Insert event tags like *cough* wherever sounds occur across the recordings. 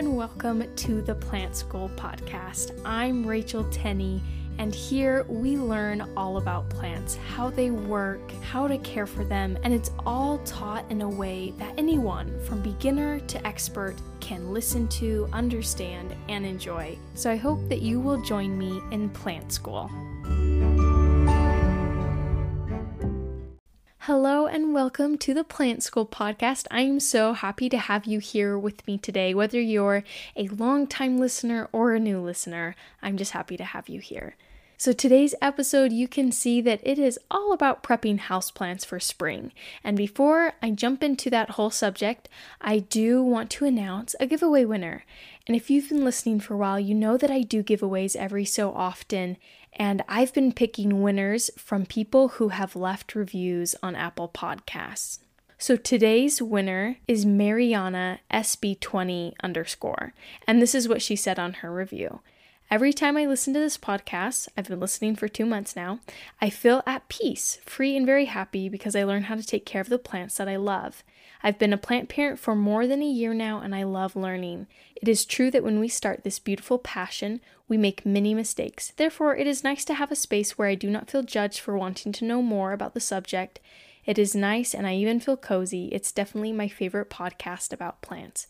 and welcome to the Plant School podcast. I'm Rachel Tenney, and here we learn all about plants, how they work, how to care for them, and it's all taught in a way that anyone, from beginner to expert, can listen to, understand, and enjoy. So I hope that you will join me in Plant School. Hello and welcome to the Plant School podcast. I am so happy to have you here with me today. Whether you're a long-time listener or a new listener, I'm just happy to have you here. So, today's episode, you can see that it is all about prepping houseplants for spring. And before I jump into that whole subject, I do want to announce a giveaway winner. And if you've been listening for a while, you know that I do giveaways every so often. And I've been picking winners from people who have left reviews on Apple Podcasts. So today's winner is Mariana SB20 underscore. And this is what she said on her review. Every time I listen to this podcast, I've been listening for two months now, I feel at peace, free, and very happy because I learn how to take care of the plants that I love. I've been a plant parent for more than a year now and I love learning. It is true that when we start this beautiful passion, we make many mistakes. Therefore, it is nice to have a space where I do not feel judged for wanting to know more about the subject. It is nice and I even feel cozy. It's definitely my favorite podcast about plants.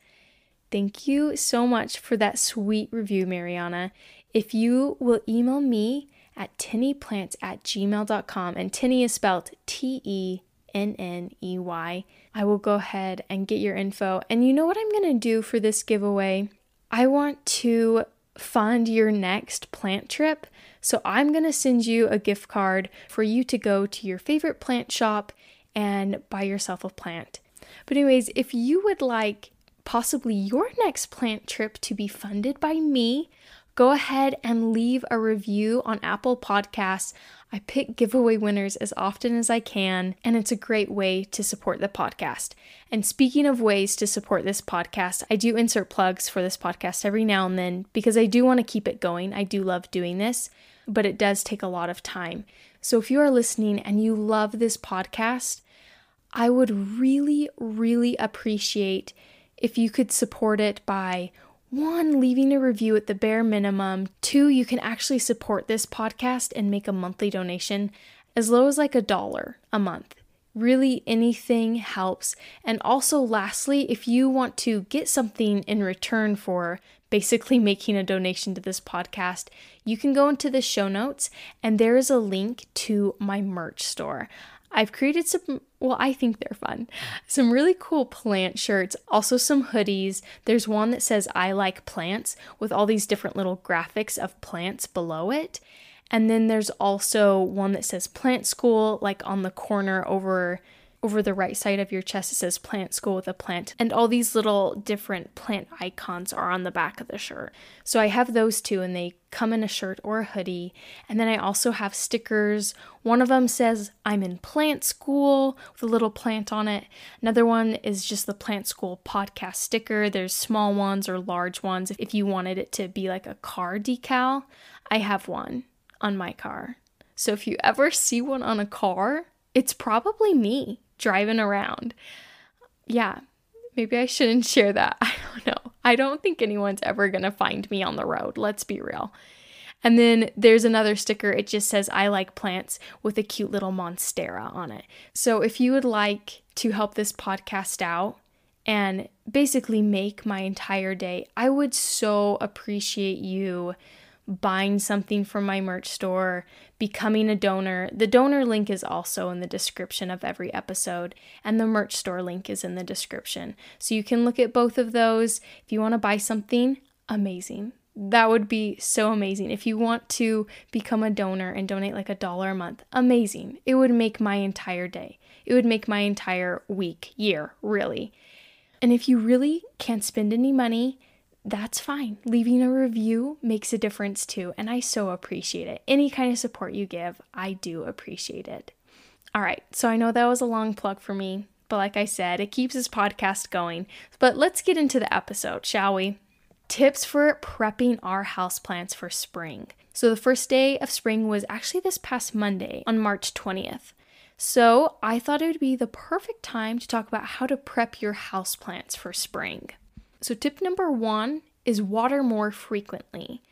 Thank you so much for that sweet review, Mariana. If you will email me at tenneyplants at gmail.com, and Tenney is spelled T E N N E Y, I will go ahead and get your info. And you know what I'm going to do for this giveaway? I want to fund your next plant trip. So I'm going to send you a gift card for you to go to your favorite plant shop and buy yourself a plant. But, anyways, if you would like possibly your next plant trip to be funded by me, go ahead and leave a review on Apple Podcasts. I pick giveaway winners as often as I can, and it's a great way to support the podcast. And speaking of ways to support this podcast, I do insert plugs for this podcast every now and then because I do want to keep it going. I do love doing this, but it does take a lot of time. So if you are listening and you love this podcast, I would really, really appreciate if you could support it by one, leaving a review at the bare minimum. Two, you can actually support this podcast and make a monthly donation as low as like a dollar a month. Really, anything helps. And also, lastly, if you want to get something in return for basically *laughs* making a donation to this podcast, you can go into the show notes and there is a link to my merch store. I've created some, well, I think they're fun. Some really cool plant shirts, also some hoodies. There's one that says I like plants with all these different little graphics of plants below it. And then there's also one that says plant school, like on the corner over over the right side of your chest, it says plant school with a plant. And all these little different plant icons are on the back of the shirt. So I have those two, and they come in a shirt or a hoodie. And then I also have stickers. One of them says, I'm in plant school with a little plant on it. Another one is just the plant school podcast sticker. There's small ones or large ones. If you wanted it to be like a car decal, I have one on my car. So if you ever see one on a car, it's probably me driving around. Yeah, maybe I shouldn't share that. *laughs* I don't know. I don't think anyone's ever going to find me on the road. Let's be real. And then there's another sticker. It just says, I like plants with a cute little monstera on it. So if you would like to help this podcast out and basically make my entire day, I would so appreciate you buying something from my merch store, becoming a donor. The donor link is also in the description of every episode, and the merch store link is in the description. So you can look at both of those. If you want to buy something, amazing. That would be so amazing. If you want to become a donor and donate like a dollar a month, amazing. It would make my entire day. It would make my entire week, year, really. And if you really can't spend any money, that's fine. Leaving a review makes a difference too, and I so appreciate it. Any kind of support you give, I do appreciate it. All right, so I know that was a long plug for me, but like I said, it keeps this podcast going. But let's get into the episode, shall we? Tips for prepping our houseplants for spring. So the first day of spring was actually this past Monday on March 20th. So I thought it would be the perfect time to talk about how to prep your houseplants for spring. So, tip number one is water more frequently.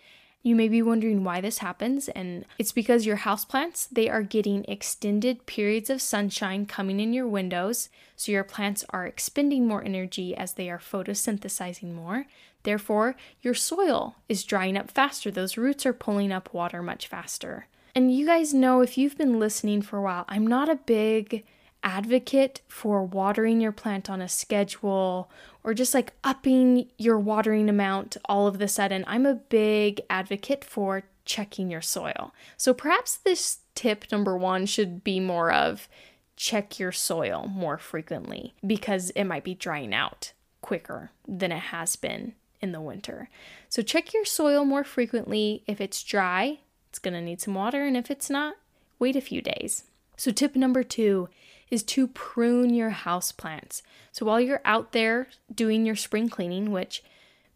You may be wondering why this happens, and it's because your houseplants, they are getting extended periods of sunshine coming in your windows, so your plants are expending more energy as they are photosynthesizing more. Therefore, your soil is drying up faster. Those roots are pulling up water much faster. And you guys know if you've been listening for a while, I'm not a big advocate for watering your plant on a schedule or just like upping your watering amount all of the sudden. I'm a big advocate for checking your soil. So perhaps this tip number one should be more of check your soil more frequently because it might be drying out quicker than it has been in the winter. So check your soil more frequently. If it's dry, it's going to need some water, and if it's not, wait a few days. So, tip number two is to prune your house plants. So while you're out there doing your spring cleaning, which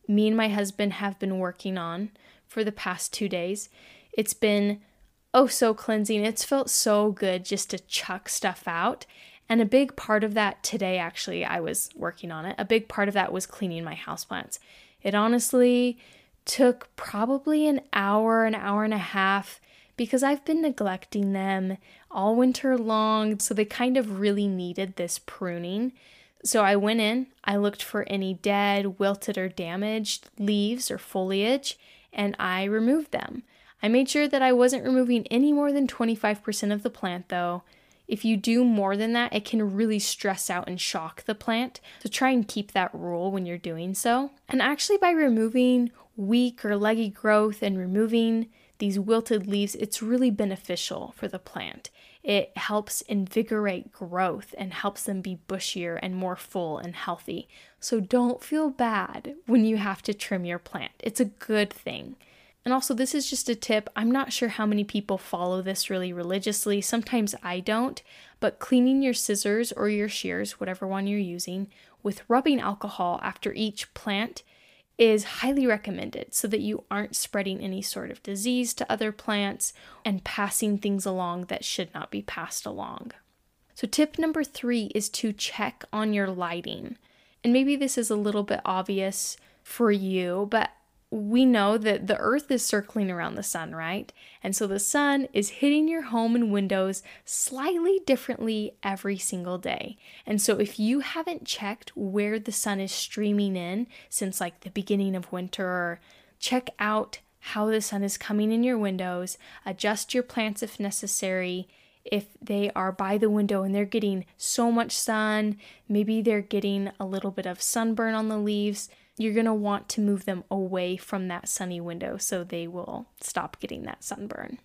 me and my husband have been working on for the past two days, it's been oh so cleansing. It's felt so good just to chuck stuff out. And a big part of that today, actually, I was working on it. A big part of that was cleaning my houseplants. It honestly took probably an hour, an hour and a half because I've been neglecting them all winter long, so they kind of really needed this pruning. So I went in, I looked for any dead, wilted, or damaged leaves or foliage, and I removed them. I made sure that I wasn't removing any more than 25% of the plant though. If you do more than that, it can really stress out and shock the plant. So try and keep that rule when you're doing so. And actually, by removing weak or leggy growth and removing these wilted leaves, it's really beneficial for the plant. It helps invigorate growth and helps them be bushier and more full and healthy. So don't feel bad when you have to trim your plant. It's a good thing. And also, this is just a tip. I'm not sure how many people follow this really religiously. Sometimes I don't, but cleaning your scissors or your shears, whatever one you're using, with rubbing alcohol after each plant is highly recommended so that you aren't spreading any sort of disease to other plants and passing things along that should not be passed along. So, tip number three is to check on your lighting. And maybe this is a little bit obvious for you, but we know that the earth is circling around the sun, right? And so the sun is hitting your home and windows slightly differently every single day. And so if you haven't checked where the sun is streaming in since like the beginning of winter, check out how the sun is coming in your windows, adjust your plants if necessary. If they are by the window and they're getting so much sun, maybe they're getting a little bit of sunburn on the leaves, you're going to want to move them away from that sunny window so they will stop getting that sunburn.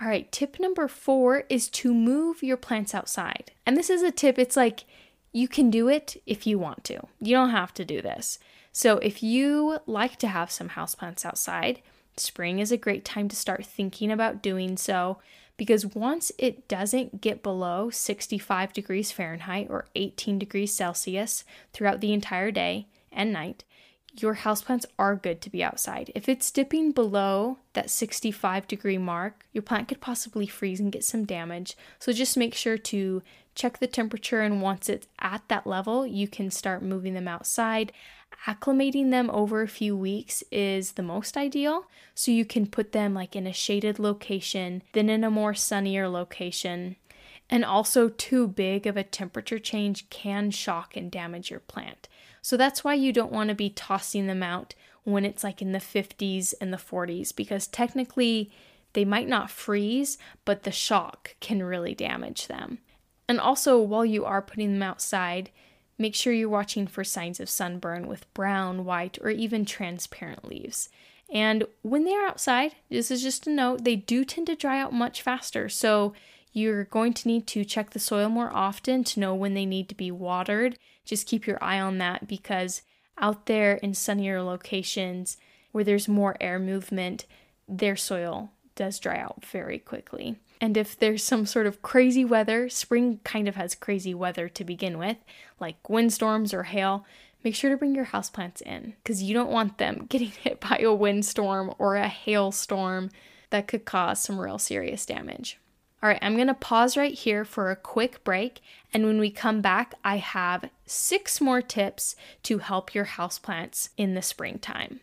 All right, tip number four is to move your plants outside. And this is a tip, it's like you can do it if you want to. You don't have to do this. So if you like to have some houseplants outside, spring is a great time to start thinking about doing so because once it doesn't get below 65 degrees Fahrenheit or 18 degrees Celsius throughout the entire day and night, your houseplants are good to be outside. If it's dipping below that 65 degree mark, your plant could possibly freeze and get some damage. So just make sure to check the temperature, and once it's at that level, you can start moving them outside. Acclimating them over a few weeks is the most ideal. So you can put them like in a shaded location, then in a more sunnier location. And also, too big of a temperature change can shock and damage your plant. So that's why you don't want to be tossing them out when it's like in the 50s and the 40s because technically they might not freeze, but the shock can really damage them. And also, while you are putting them outside, make sure you're watching for signs of sunburn with brown, white, or even transparent leaves. And when they're outside, this is just a note, they do tend to dry out much faster. So you're going to need to check the soil more often to know when they need to be watered just keep your eye on that because out there in sunnier locations where there's more air movement, their soil does dry out very quickly. And if there's some sort of crazy weather, spring kind of has crazy weather to begin with, like windstorms or hail, make sure to bring your houseplants in because you don't want them *laughs* getting hit by a windstorm or a hailstorm that could cause some real serious damage. All right, I'm going to pause right here for a quick break. And when we come back, I have six more tips to help your houseplants in the springtime.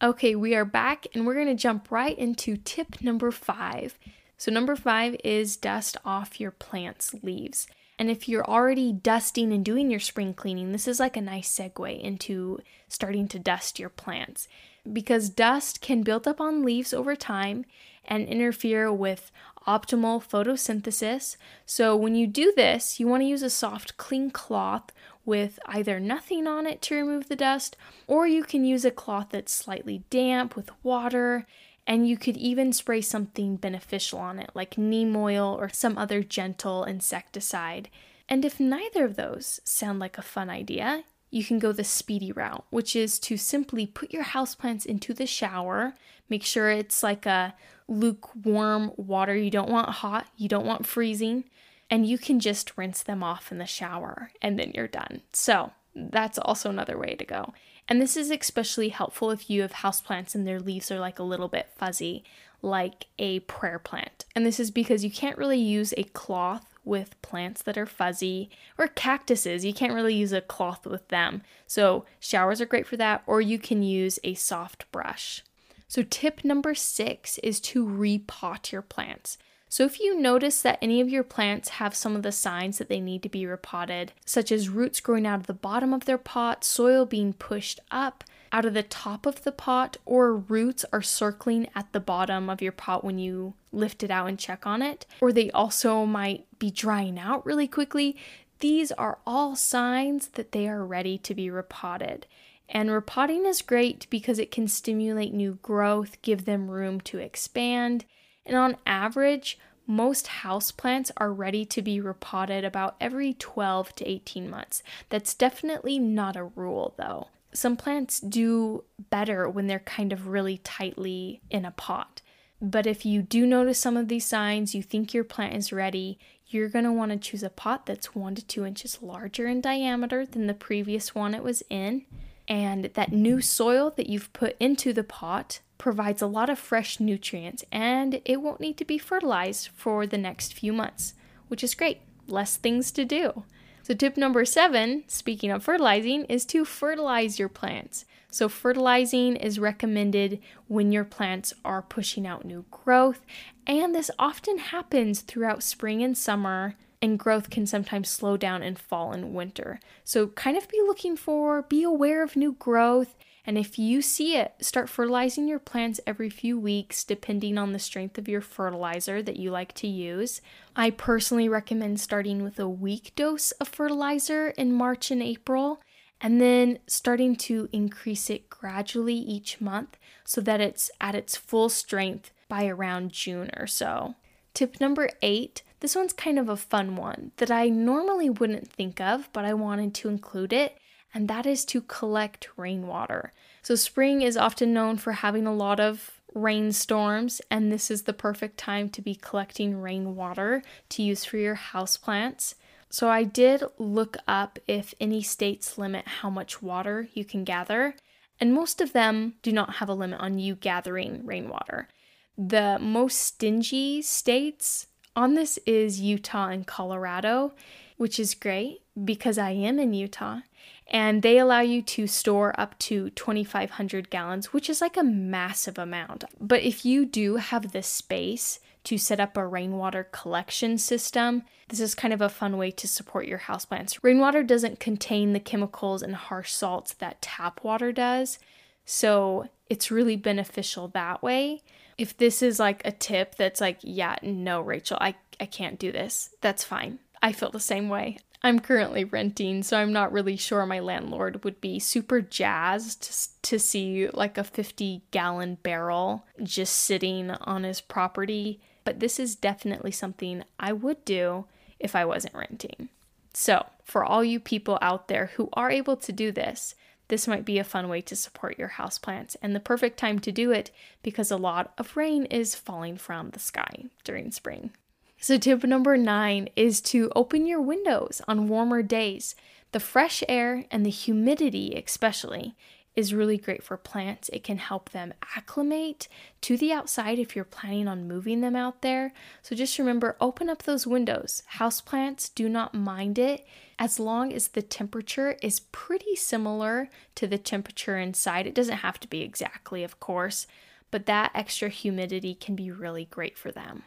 Okay, we are back and we're going to jump right into tip number five. So, number five is dust off your plant's leaves. And if you're already dusting and doing your spring cleaning, this is like a nice segue into starting to dust your plants because dust can build up on leaves over time and interfere with optimal photosynthesis. So, when you do this, you want to use a soft, clean cloth with either nothing on it to remove the dust, or you can use a cloth that's slightly damp with water and you could even spray something beneficial on it, like neem oil or some other gentle insecticide. And if neither of those sound like a fun idea, you can go the speedy route, which is to simply put your houseplants into the shower. Make sure it's like a lukewarm water. You don't want hot, you don't want freezing, and you can just rinse them off in the shower and then you're done. So, that's also another way to go. And this is especially helpful if you have houseplants and their leaves are like a little bit fuzzy, like a prayer plant. And this is because you can't really use a cloth with plants that are fuzzy or cactuses. You can't really use a cloth with them. So, showers are great for that, or you can use a soft brush. So, tip number six is to repot your plants. So, if you notice that any of your plants have some of the signs that they need to be repotted, such as roots growing out of the bottom of their pot, soil being pushed up out of the top of the pot, or roots are circling at the bottom of your pot when you lift it out and check on it, or they also might be drying out really quickly, these are all signs that they are ready to be repotted. And repotting is great because it can stimulate new growth, give them room to expand, and on average, most houseplants are ready to be repotted about every 12 to 18 months. That's definitely not a rule though. Some plants do better when they're kind of really tightly in a pot. But if you do notice some of these signs, you think your plant is ready, you're going to want to choose a pot that's one to two inches larger in diameter than the previous one it was in. And that new soil that you've put into the pot provides a lot of fresh nutrients and it won't need to be fertilized for the next few months, which is great. Less things to do. So, tip number seven, speaking of fertilizing, is to fertilize your plants. So, fertilizing is recommended when your plants are pushing out new growth, and this often happens throughout spring and summer, and growth can sometimes slow down in fall and winter. So, kind of be looking for, be aware of new growth, and if you see it, start fertilizing your plants every few weeks, depending on the strength of your fertilizer that you like to use. I personally recommend starting with a weak dose of fertilizer in March and April, and then starting to increase it gradually each month so that it's at its full strength by around June or so. Tip number eight this one's kind of a fun one that I normally wouldn't think of, but I wanted to include it and that is to collect rainwater. So, spring is often known for having a lot of rainstorms, and this is the perfect time to be collecting rainwater to use for your houseplants. So, I did look up if any states limit how much water you can gather, and most of them do not have a limit on you gathering rainwater. The most stingy states on this is Utah and Colorado, which is great because I am in Utah and they allow you to store up to 2,500 gallons, which is like a massive amount. But if you do have the space to set up a rainwater collection system, this is kind of a fun way to support your houseplants. Rainwater doesn't contain the chemicals and harsh salts that tap water does, so it's really beneficial that way. If this is like a tip that's like, yeah, no, Rachel, I, I can't do this, that's fine. I feel the same way. I'm currently renting, so I'm not really sure my landlord would be super jazzed to see like a 50 gallon barrel just sitting on his property. But this is definitely something I would do if I wasn't renting. So, for all you people out there who are able to do this, this might be a fun way to support your houseplants and the perfect time to do it because a lot of rain is falling from the sky during spring. So, tip number nine is to open your windows on warmer days. The fresh air and the humidity, especially, is really great for plants. It can help them acclimate to the outside if you're planning on moving them out there. So just remember open up those windows. Houseplants do not mind it as long as the temperature is pretty similar to the temperature inside. It doesn't have to be exactly, of course, but that extra humidity can be really great for them.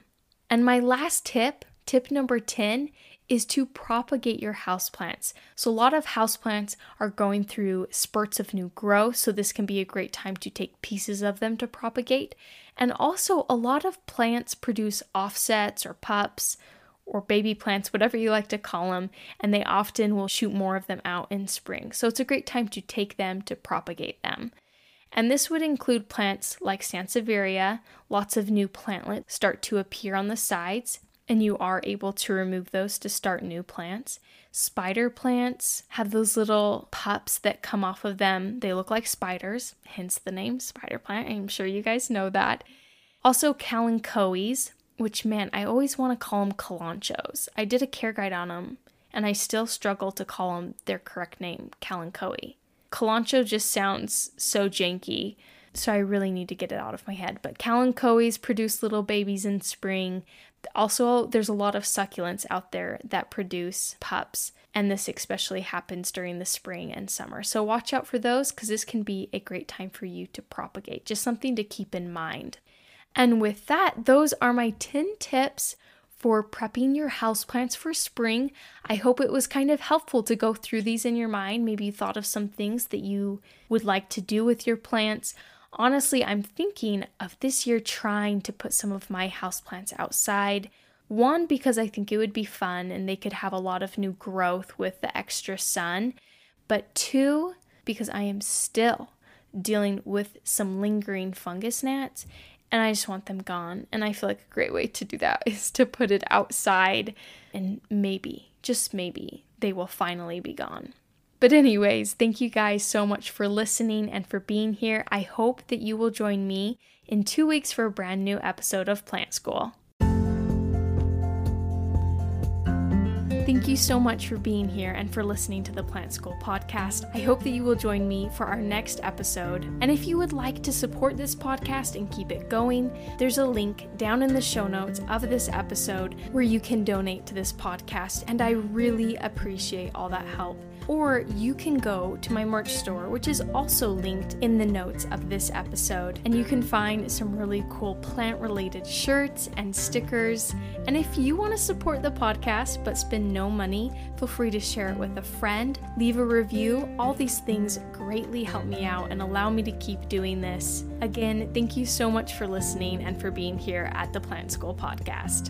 And my last tip, tip number 10, is to propagate your houseplants. So, a lot of houseplants are going through spurts of new growth, so this can be a great time to take pieces of them to propagate. And also, a lot of plants produce offsets or pups or baby plants, whatever you like to call them, and they often will shoot more of them out in spring. So, it's a great time to take them to propagate them. And this would include plants like Sansevieria. Lots of new plantlets start to appear on the sides, and you are able to remove those to start new plants. Spider plants have those little pups that come off of them. They look like spiders, hence the name spider plant. I'm sure you guys know that. Also, kalanchoes, which man, I always want to call them kalanchos. I did a care guide on them, and I still struggle to call them their correct name, kalanchoe. Kalancho just sounds so janky, so I really need to get it out of my head. But kalanchoes produce little babies in spring. Also, there's a lot of succulents out there that produce pups, and this especially happens during the spring and summer. So, watch out for those because this can be a great time for you to propagate. Just something to keep in mind. And with that, those are my 10 tips for prepping your houseplants for spring. I hope it was kind of helpful to go through these in your mind. Maybe you thought of some things that you would like to do with your plants honestly, I'm thinking of this year trying to put some of my houseplants outside. One, because I think it would be fun and they could have a lot of new growth with the extra sun. But two, because I am still dealing with some lingering fungus gnats and I just want them gone. And I feel like a great way to do that *laughs* is to put it outside and maybe, just maybe, they will finally be gone. But, anyways, thank you guys so much for listening and for being here. I hope that you will join me in two weeks for a brand new episode of Plant School. Thank you so much for being here and for listening to the Plant School podcast. I hope that you will join me for our next episode. And if you would like to support this podcast and keep it going, there's a link down in the show notes of this episode where you can donate to this podcast. And I really appreciate all that help or you can go to my merch store, which is also linked in the notes of this episode, and you can find some really cool plant related shirts and stickers. And if you want to support the podcast but spend no money, feel free to share it with a friend, leave a review. All these things greatly help me out and allow me to keep doing this. Again, thank you so much for listening and for being here at the Plant School Podcast.